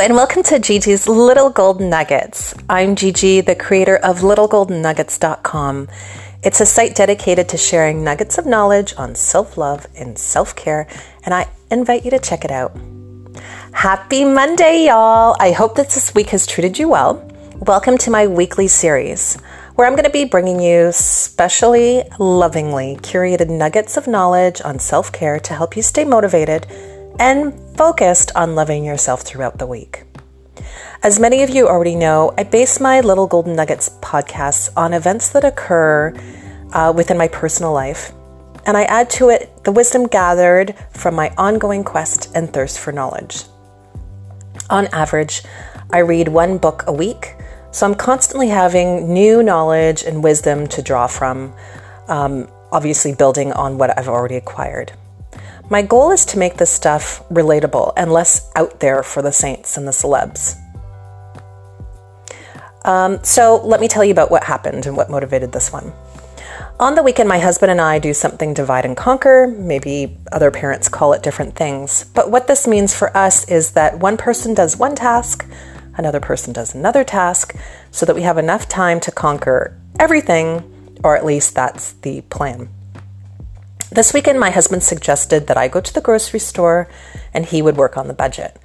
and welcome to Gigi's Little Golden Nuggets. I'm Gigi, the creator of littleGoldenNuggets.com. It's a site dedicated to sharing nuggets of knowledge on self love and self care, and I invite you to check it out. Happy Monday, y'all! I hope that this week has treated you well. Welcome to my weekly series, where I'm going to be bringing you specially, lovingly curated nuggets of knowledge on self care to help you stay motivated and focused on loving yourself throughout the week. As many of you already know, I base my Little Golden Nuggets podcasts on events that occur uh, within my personal life, and I add to it the wisdom gathered from my ongoing quest and thirst for knowledge. On average, I read one book a week, so I'm constantly having new knowledge and wisdom to draw from, um, obviously, building on what I've already acquired. My goal is to make this stuff relatable and less out there for the saints and the celebs. Um, so, let me tell you about what happened and what motivated this one. On the weekend, my husband and I do something divide and conquer. Maybe other parents call it different things. But what this means for us is that one person does one task, another person does another task, so that we have enough time to conquer everything, or at least that's the plan. This weekend, my husband suggested that I go to the grocery store and he would work on the budget.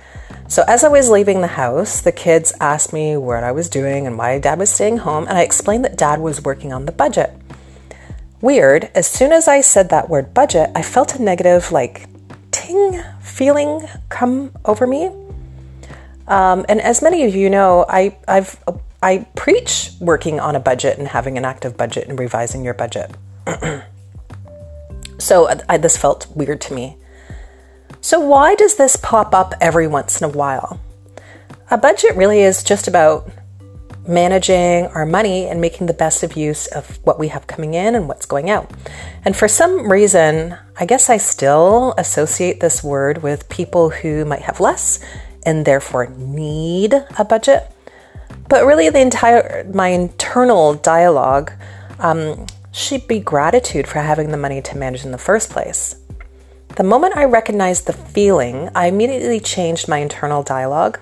So, as I was leaving the house, the kids asked me what I was doing and why dad was staying home, and I explained that dad was working on the budget. Weird, as soon as I said that word budget, I felt a negative, like, ting feeling come over me. Um, and as many of you know, I, I've I preach working on a budget and having an active budget and revising your budget. So I, this felt weird to me. So, why does this pop up every once in a while? A budget really is just about managing our money and making the best of use of what we have coming in and what's going out. And for some reason, I guess I still associate this word with people who might have less and therefore need a budget. But really, the entire my internal dialogue um, should be gratitude for having the money to manage in the first place. The moment I recognized the feeling, I immediately changed my internal dialogue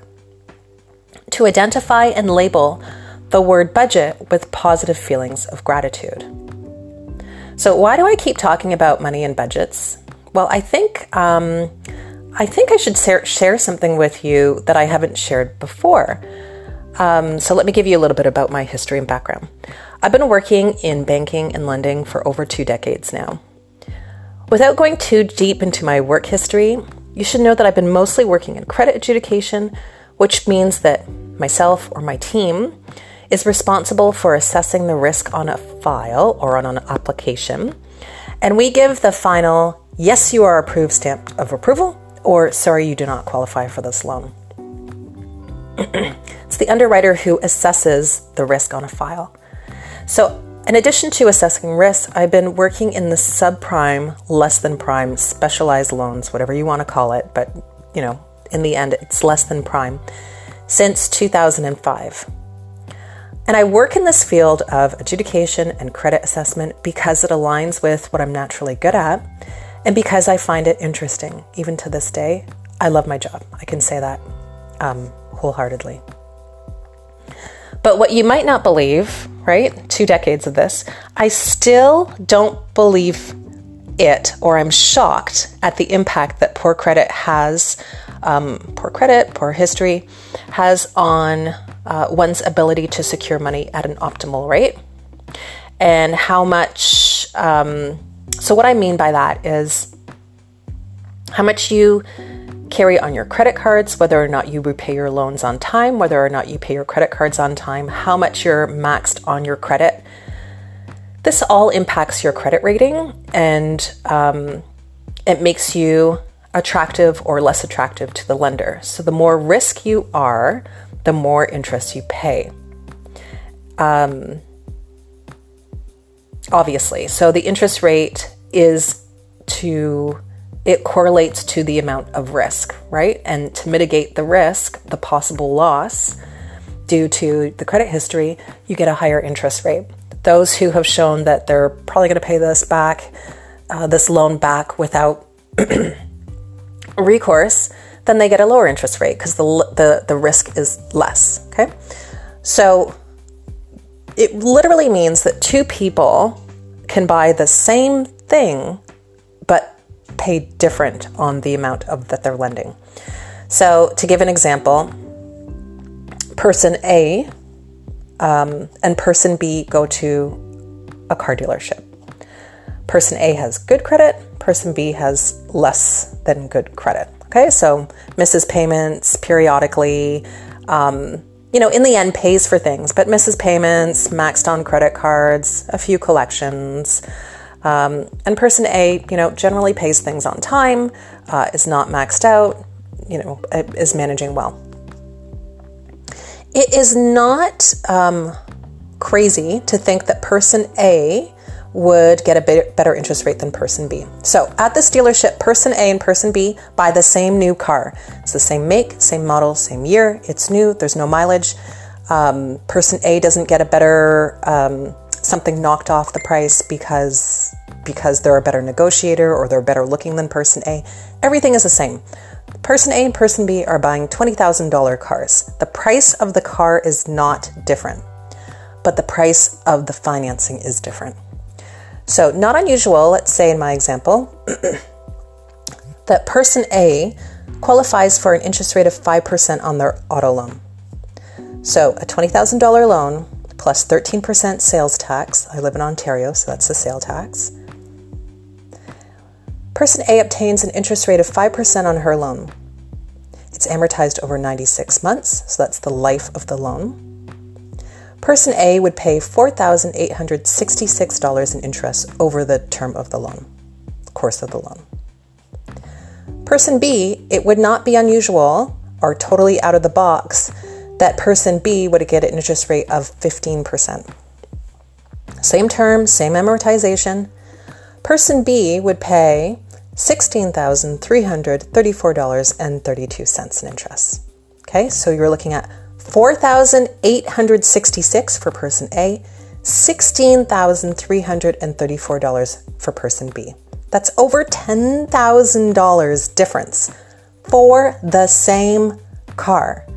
to identify and label the word budget with positive feelings of gratitude. So, why do I keep talking about money and budgets? Well, I think um, I think I should share, something with you that I haven't shared before. Um, so, let me give you a little bit about my history and background. I've been working in banking and lending for over two decades now. Without going too deep into my work history, you should know that I've been mostly working in credit adjudication, which means that myself or my team is responsible for assessing the risk on a file or on an application. And we give the final, yes, you are approved stamp of approval, or sorry, you do not qualify for this loan. it's the underwriter who assesses the risk on a file. So, in addition to assessing risk, I've been working in the subprime, less than prime, specialized loans, whatever you want to call it, but you know, in the end, it's less than prime, since 2005. And I work in this field of adjudication and credit assessment because it aligns with what I'm naturally good at and because I find it interesting. Even to this day, I love my job. I can say that um, wholeheartedly. But what you might not believe, right? Two decades of this, I still don't believe it, or I'm shocked at the impact that poor credit has, um, poor credit, poor history has on uh, one's ability to secure money at an optimal rate. And how much, um, so what I mean by that is how much you carry on your credit cards, whether or not you repay your loans on time, whether or not you pay your credit cards on time, how much you're maxed on your credit. This all impacts your credit rating and um, it makes you attractive or less attractive to the lender. So, the more risk you are, the more interest you pay. Um, obviously. So, the interest rate is to it correlates to the amount of risk, right? And to mitigate the risk, the possible loss due to the credit history, you get a higher interest rate. Those who have shown that they're probably going to pay this back, uh, this loan back without recourse, then they get a lower interest rate because the, the, the risk is less. Okay. So it literally means that two people can buy the same thing pay different on the amount of that they're lending. So to give an example, person A um, and person B go to a car dealership. Person A has good credit, person B has less than good credit. Okay, so misses payments periodically. Um, you know, in the end, pays for things, but misses payments, maxed on credit cards, a few collections. Um, and person A, you know, generally pays things on time, uh, is not maxed out, you know, is managing well. It is not um, crazy to think that person A would get a better interest rate than person B. So at this dealership, person A and person B buy the same new car. It's the same make, same model, same year. It's new. There's no mileage. Um, person A doesn't get a better um, something knocked off the price because because they're a better negotiator or they're better looking than person A. Everything is the same. Person A and person B are buying $20,000 cars. The price of the car is not different, but the price of the financing is different. So, not unusual, let's say in my example, that person A qualifies for an interest rate of 5% on their auto loan. So, a $20,000 loan plus 13% sales tax. I live in Ontario, so that's the sale tax. Person A obtains an interest rate of 5% on her loan. It's amortized over 96 months, so that's the life of the loan. Person A would pay $4,866 in interest over the term of the loan, course of the loan. Person B, it would not be unusual or totally out of the box that person B would get an interest rate of 15%. Same term, same amortization. Person B would pay $16,334.32 in interest. Okay, so you're looking at 4,866 for person A, $16,334 for person B. That's over $10,000 difference for the same car.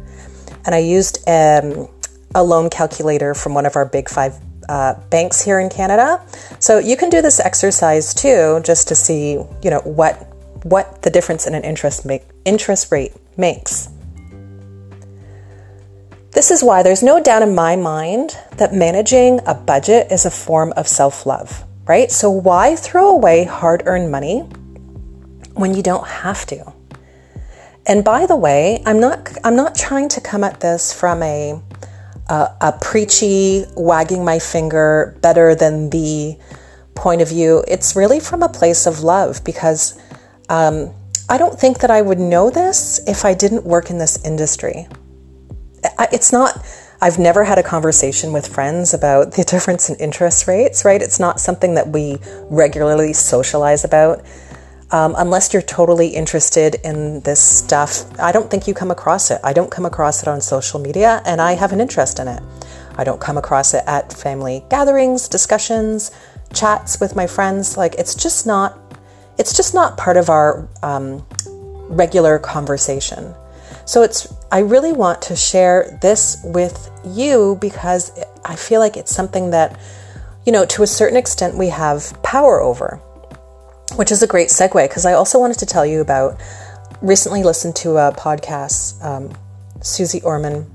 And I used um, a loan calculator from one of our big five uh, banks here in Canada. So you can do this exercise too, just to see, you know, what what the difference in an interest make interest rate makes. This is why there's no doubt in my mind that managing a budget is a form of self love, right? So, why throw away hard earned money when you don't have to? And by the way, I'm not, I'm not trying to come at this from a, a, a preachy, wagging my finger, better than the point of view. It's really from a place of love because um, I don't think that I would know this if I didn't work in this industry it's not I've never had a conversation with friends about the difference in interest rates, right? It's not something that we regularly socialize about. Um, unless you're totally interested in this stuff, I don't think you come across it. I don't come across it on social media, and I have an interest in it. I don't come across it at family gatherings, discussions, chats with my friends. Like it's just not, it's just not part of our um, regular conversation. So it's I really want to share this with you because I feel like it's something that you know to a certain extent we have power over. Which is a great segue because I also wanted to tell you about recently listened to a podcast um, Susie Orman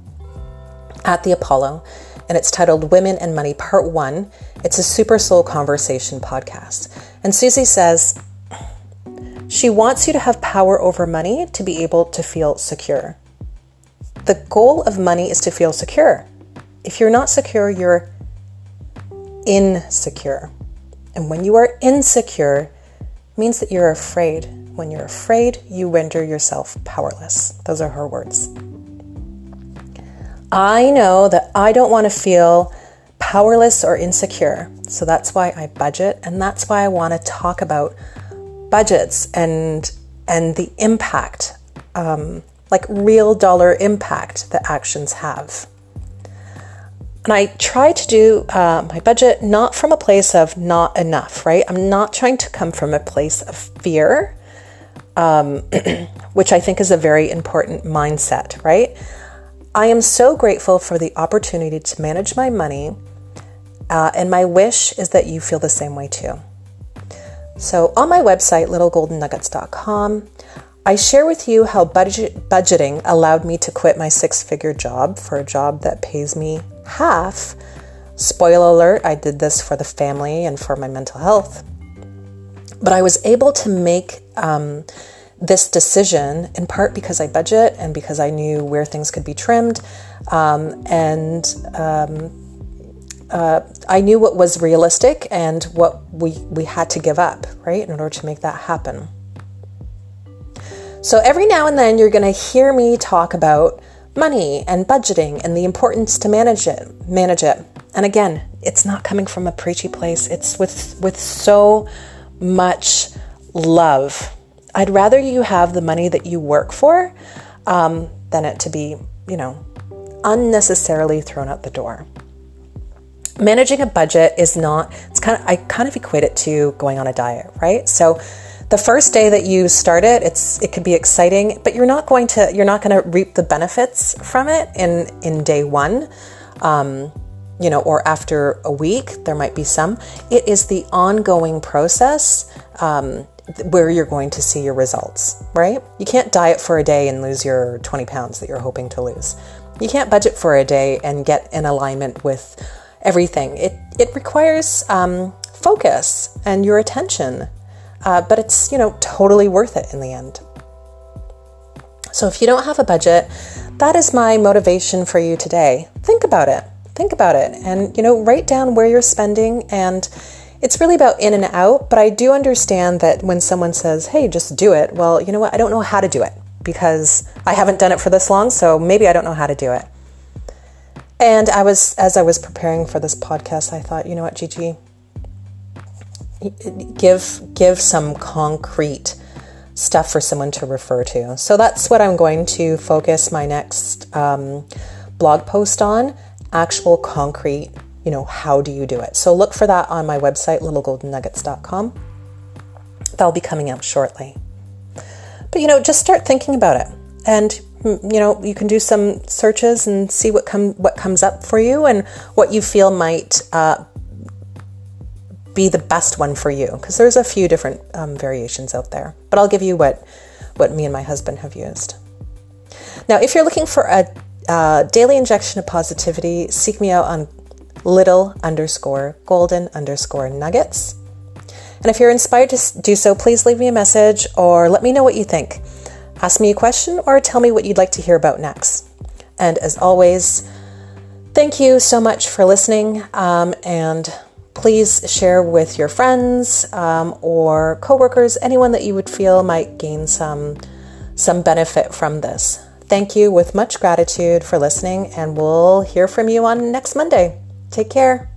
at the Apollo and it's titled Women and Money Part 1. It's a super soul conversation podcast. And Susie says she wants you to have power over money to be able to feel secure. The goal of money is to feel secure. If you're not secure, you're insecure. And when you are insecure, means that you're afraid. When you're afraid, you render yourself powerless. Those are her words. I know that I don't want to feel powerless or insecure. So that's why I budget and that's why I want to talk about budgets and and the impact, um, like real dollar impact that actions have. And I try to do uh, my budget not from a place of not enough, right? I'm not trying to come from a place of fear. um, which I think is a very important mindset, right? I am so grateful for the opportunity to manage my money, uh, and my wish is that you feel the same way too. So, on my website, littlegoldennuggets.com, I share with you how budget, budgeting allowed me to quit my six figure job for a job that pays me half. Spoiler alert, I did this for the family and for my mental health. But I was able to make um, this decision in part because I budget and because I knew where things could be trimmed. Um, and um, uh, I knew what was realistic and what we, we had to give up, right, in order to make that happen. So every now and then you're going to hear me talk about money and budgeting and the importance to manage it, manage it. And again, it's not coming from a preachy place. It's with with so much love. I'd rather you have the money that you work for um, than it to be, you know, unnecessarily thrown out the door. Managing a budget is not. It's kind of. I kind of equate it to going on a diet, right? So the first day that you start it, it's it could be exciting, but you're not going to you're not going to reap the benefits from it in in day one. Um, you know, or after a week, there might be some. It is the ongoing process um, where you're going to see your results, right? You can't diet for a day and lose your 20 pounds that you're hoping to lose. You can't budget for a day and get in alignment with everything. It, it requires um, focus and your attention uh, but it's, you know, totally worth it in the end. So if you don't have a budget, that is my motivation for you today. Think about it. Think about it and, you know, write down where you're spending and it's really about in and out, but I do understand that when someone says, "Hey, just do it." Well, you know what? I don't know how to do it because I haven't done it for this long, so maybe I don't know how to do it. And I was as I was preparing for this podcast, I thought, you know what, Gigi, give give some concrete stuff for someone to refer to. So that's what I'm going to focus my next um, blog post on actual concrete, you know, how do you do it? So look for that on my website, littlegoldennuggets.com. That'll be coming out shortly. But, you know, just start thinking about it. And, you know, you can do some searches and see what, come, what comes up for you and what you feel might uh, be the best one for you because there's a few different um, variations out there. But I'll give you what what me and my husband have used. Now, if you're looking for a uh, daily injection of positivity, seek me out on little underscore golden underscore nuggets. And if you're inspired to do so, please leave me a message or let me know what you think. Ask me a question or tell me what you'd like to hear about next. And as always, thank you so much for listening. Um, and please share with your friends um, or coworkers, anyone that you would feel might gain some some benefit from this. Thank you with much gratitude for listening, and we'll hear from you on next Monday. Take care.